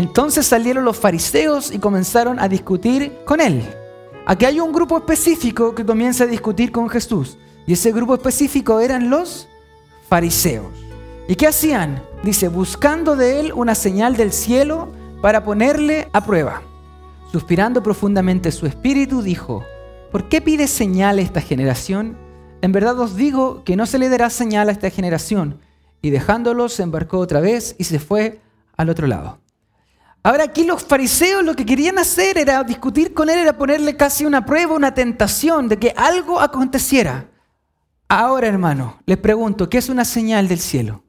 Entonces salieron los fariseos y comenzaron a discutir con él. Aquí hay un grupo específico que comienza a discutir con Jesús. Y ese grupo específico eran los fariseos. ¿Y qué hacían? Dice, buscando de él una señal del cielo para ponerle a prueba. Suspirando profundamente su espíritu, dijo, ¿por qué pide señal a esta generación? En verdad os digo que no se le dará señal a esta generación. Y dejándolo se embarcó otra vez y se fue al otro lado. Ahora aquí los fariseos lo que querían hacer era discutir con él, era ponerle casi una prueba, una tentación de que algo aconteciera. Ahora, hermano, les pregunto, ¿qué es una señal del cielo?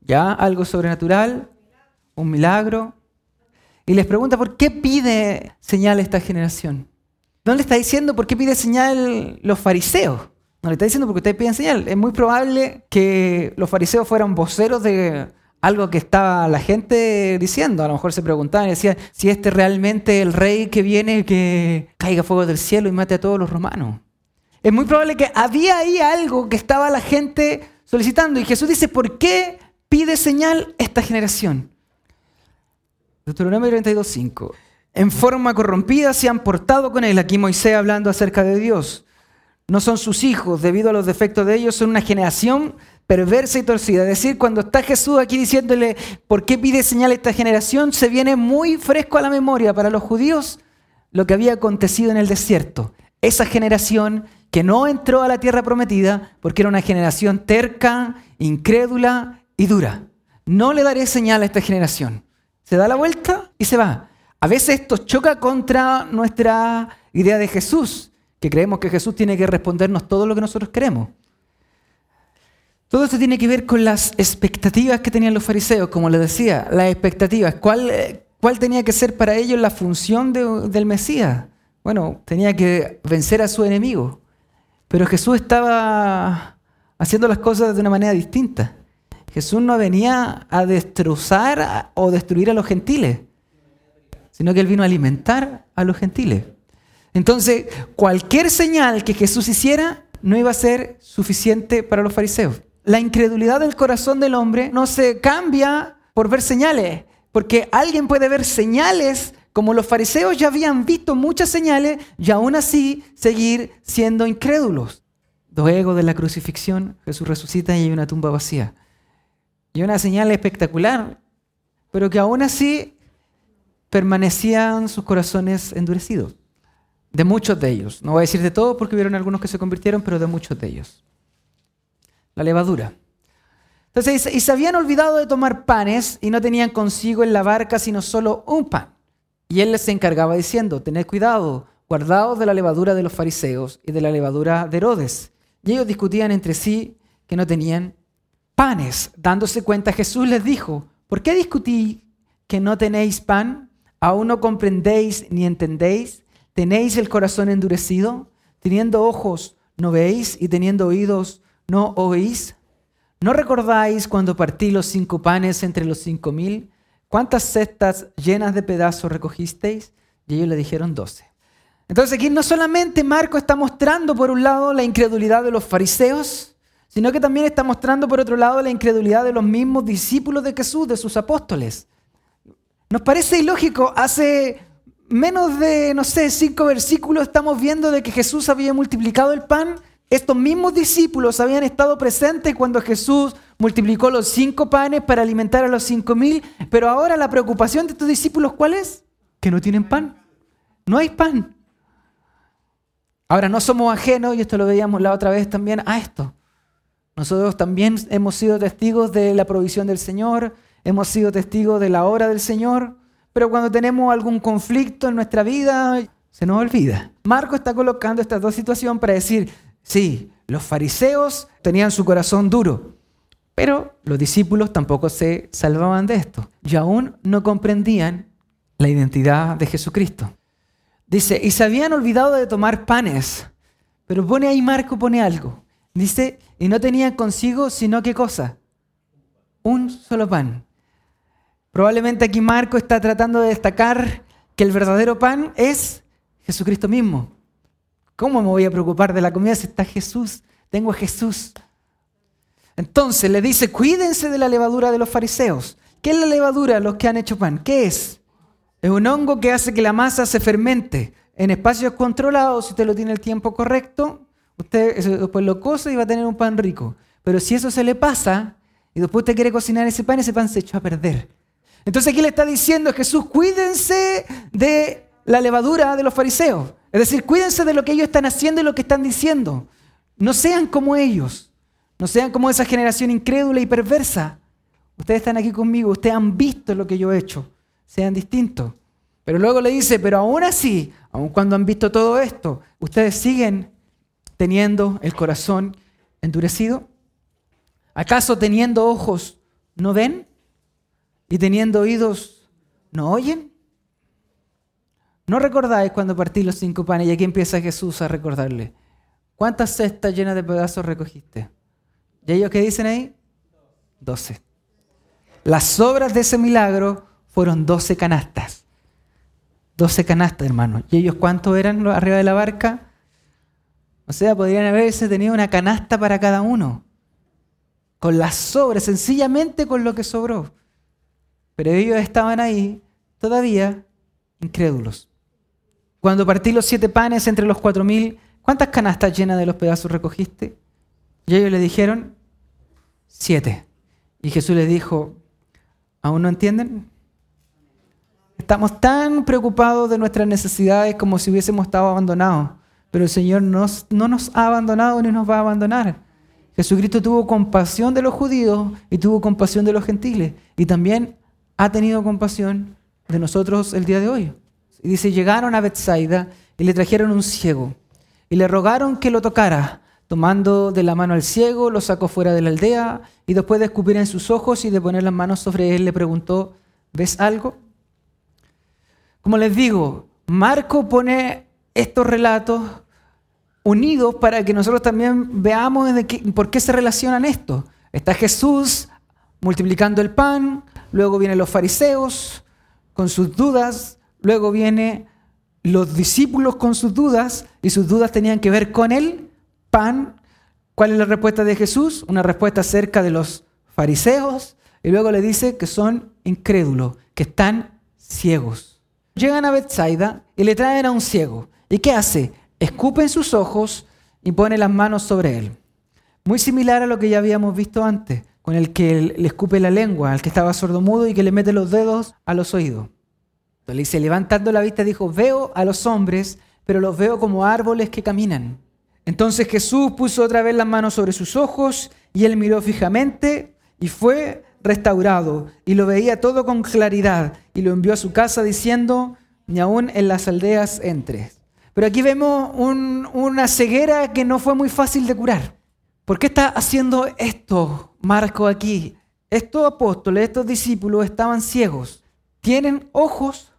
¿Ya? ¿Algo sobrenatural? ¿Un milagro? Y les pregunta, ¿por qué pide señal esta generación? No le está diciendo por qué pide señal los fariseos. No le está diciendo porque ustedes piden señal. Es muy probable que los fariseos fueran voceros de algo que estaba la gente diciendo. A lo mejor se preguntaban y decían, si este realmente el rey que viene, que caiga fuego del cielo y mate a todos los romanos. Es muy probable que había ahí algo que estaba la gente solicitando. Y Jesús dice, ¿por qué pide señal esta generación? Deuteronomio 32.5. En forma corrompida se han portado con él. Aquí Moisés hablando acerca de Dios. No son sus hijos, debido a los defectos de ellos, son una generación perversa y torcida. Es decir, cuando está Jesús aquí diciéndole, ¿por qué pide señal a esta generación? Se viene muy fresco a la memoria para los judíos lo que había acontecido en el desierto. Esa generación que no entró a la tierra prometida porque era una generación terca, incrédula y dura. No le daré señal a esta generación. Se da la vuelta y se va. A veces esto choca contra nuestra idea de Jesús, que creemos que Jesús tiene que respondernos todo lo que nosotros queremos. Todo esto tiene que ver con las expectativas que tenían los fariseos, como les decía, las expectativas. ¿Cuál, cuál tenía que ser para ellos la función del Mesías? Bueno, tenía que vencer a su enemigo. Pero Jesús estaba haciendo las cosas de una manera distinta. Jesús no venía a destrozar o destruir a los gentiles, sino que Él vino a alimentar a los gentiles. Entonces, cualquier señal que Jesús hiciera no iba a ser suficiente para los fariseos la incredulidad del corazón del hombre no se cambia por ver señales, porque alguien puede ver señales como los fariseos ya habían visto muchas señales y aún así seguir siendo incrédulos. Luego de la crucifixión, Jesús resucita y hay una tumba vacía. Y una señal espectacular, pero que aún así permanecían sus corazones endurecidos. De muchos de ellos. No voy a decir de todos porque hubieron algunos que se convirtieron, pero de muchos de ellos la levadura. Entonces, y se habían olvidado de tomar panes y no tenían consigo en la barca sino solo un pan. Y él les encargaba diciendo, tened cuidado, guardaos de la levadura de los fariseos y de la levadura de Herodes. Y ellos discutían entre sí que no tenían panes. Dándose cuenta, Jesús les dijo, ¿por qué discutí que no tenéis pan? ¿Aún no comprendéis ni entendéis? ¿Tenéis el corazón endurecido? Teniendo ojos, ¿no veis? Y teniendo oídos, ¿No oís? ¿No recordáis cuando partí los cinco panes entre los cinco mil? ¿Cuántas cestas llenas de pedazos recogisteis? Y ellos le dijeron doce. Entonces aquí no solamente Marco está mostrando por un lado la incredulidad de los fariseos, sino que también está mostrando por otro lado la incredulidad de los mismos discípulos de Jesús, de sus apóstoles. Nos parece ilógico, hace menos de, no sé, cinco versículos estamos viendo de que Jesús había multiplicado el pan estos mismos discípulos habían estado presentes cuando Jesús multiplicó los cinco panes para alimentar a los cinco mil, pero ahora la preocupación de estos discípulos, ¿cuál es? Que no tienen pan. No hay pan. Ahora, no somos ajenos, y esto lo veíamos la otra vez también, a esto. Nosotros también hemos sido testigos de la provisión del Señor, hemos sido testigos de la obra del Señor, pero cuando tenemos algún conflicto en nuestra vida, se nos olvida. Marco está colocando estas dos situaciones para decir, Sí, los fariseos tenían su corazón duro, pero los discípulos tampoco se salvaban de esto y aún no comprendían la identidad de Jesucristo. Dice, y se habían olvidado de tomar panes, pero pone ahí Marco, pone algo. Dice, y no tenían consigo sino qué cosa? Un solo pan. Probablemente aquí Marco está tratando de destacar que el verdadero pan es Jesucristo mismo. ¿Cómo me voy a preocupar de la comida si está Jesús? Tengo a Jesús. Entonces le dice, cuídense de la levadura de los fariseos. ¿Qué es la levadura, los que han hecho pan? ¿Qué es? Es un hongo que hace que la masa se fermente en espacios controlados. Si usted lo tiene el tiempo correcto, usted después lo cose y va a tener un pan rico. Pero si eso se le pasa y después usted quiere cocinar ese pan, ese pan se echó a perder. Entonces aquí le está diciendo Jesús, cuídense de la levadura de los fariseos. Es decir, cuídense de lo que ellos están haciendo y lo que están diciendo. No sean como ellos. No sean como esa generación incrédula y perversa. Ustedes están aquí conmigo, ustedes han visto lo que yo he hecho. Sean distintos. Pero luego le dice, pero aún así, aun cuando han visto todo esto, ustedes siguen teniendo el corazón endurecido. ¿Acaso teniendo ojos no ven? ¿Y teniendo oídos no oyen? ¿No recordáis cuando partí los cinco panes y aquí empieza Jesús a recordarle? ¿Cuántas cestas llenas de pedazos recogiste? ¿Y ellos qué dicen ahí? Doce. Las obras de ese milagro fueron doce canastas. Doce canastas, hermano. ¿Y ellos cuántos eran arriba de la barca? O sea, podrían haberse tenido una canasta para cada uno. Con las sobras, sencillamente con lo que sobró. Pero ellos estaban ahí todavía incrédulos. Cuando partí los siete panes entre los cuatro mil, ¿cuántas canastas llenas de los pedazos recogiste? Y ellos le dijeron, siete. Y Jesús les dijo, ¿aún no entienden? Estamos tan preocupados de nuestras necesidades como si hubiésemos estado abandonados, pero el Señor no nos ha abandonado ni nos va a abandonar. Jesucristo tuvo compasión de los judíos y tuvo compasión de los gentiles y también ha tenido compasión de nosotros el día de hoy. Y dice, llegaron a Bethsaida y le trajeron un ciego y le rogaron que lo tocara. Tomando de la mano al ciego, lo sacó fuera de la aldea y después de escupir en sus ojos y de poner las manos sobre él, le preguntó, ¿ves algo? Como les digo, Marco pone estos relatos unidos para que nosotros también veamos por qué se relacionan estos. Está Jesús multiplicando el pan, luego vienen los fariseos con sus dudas, luego vienen los discípulos con sus dudas, y sus dudas tenían que ver con el pan. ¿Cuál es la respuesta de Jesús? Una respuesta acerca de los fariseos, y luego le dice que son incrédulos, que están ciegos. Llegan a Bethsaida y le traen a un ciego. ¿Y qué hace? Escupe en sus ojos y pone las manos sobre él. Muy similar a lo que ya habíamos visto antes con el que le escupe la lengua al que estaba sordomudo y que le mete los dedos a los oídos. Le dice, levantando la vista, dijo, veo a los hombres, pero los veo como árboles que caminan. Entonces Jesús puso otra vez las manos sobre sus ojos y él miró fijamente y fue restaurado y lo veía todo con claridad y lo envió a su casa diciendo, ni aún en las aldeas entres. Pero aquí vemos una ceguera que no fue muy fácil de curar. ¿Por qué está haciendo esto Marco aquí? Estos apóstoles, estos discípulos estaban ciegos. Tienen ojos,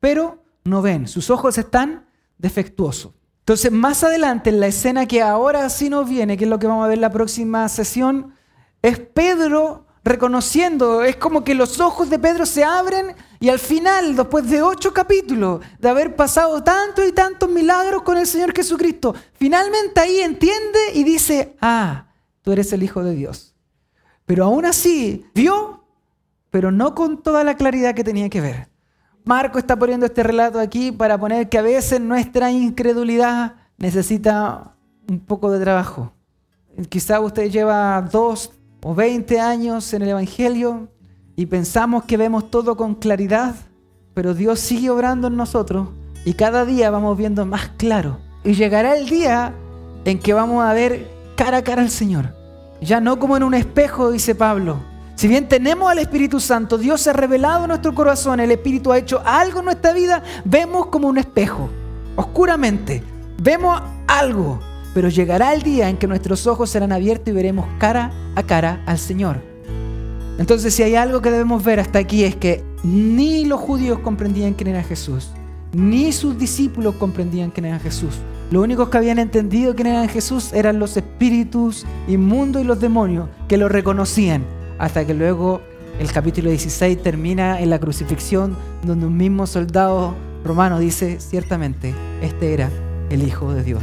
pero no ven. Sus ojos están defectuosos. Entonces, más adelante, en la escena que ahora sí nos viene, que es lo que vamos a ver en la próxima sesión, es Pedro reconociendo, es como que los ojos de Pedro se abren y al final, después de ocho capítulos, de haber pasado tantos y tantos milagros con el Señor Jesucristo, finalmente ahí entiende y dice, ah, tú eres el Hijo de Dios. Pero aún así, vio, pero no con toda la claridad que tenía que ver. Marco está poniendo este relato aquí para poner que a veces nuestra incredulidad necesita un poco de trabajo. Quizá usted lleva dos, o 20 años en el Evangelio y pensamos que vemos todo con claridad, pero Dios sigue obrando en nosotros y cada día vamos viendo más claro. Y llegará el día en que vamos a ver cara a cara al Señor. Ya no como en un espejo, dice Pablo. Si bien tenemos al Espíritu Santo, Dios se ha revelado en nuestro corazón, el Espíritu ha hecho algo en nuestra vida, vemos como un espejo, oscuramente. Vemos algo, pero llegará el día en que nuestros ojos serán abiertos y veremos cara a cara al Señor. Entonces, si hay algo que debemos ver hasta aquí es que ni los judíos comprendían quién era Jesús, ni sus discípulos comprendían quién era Jesús. Los únicos que habían entendido quién era Jesús eran los espíritus inmundos y los demonios que lo reconocían, hasta que luego el capítulo 16 termina en la crucifixión, donde un mismo soldado romano dice, ciertamente, este era el Hijo de Dios.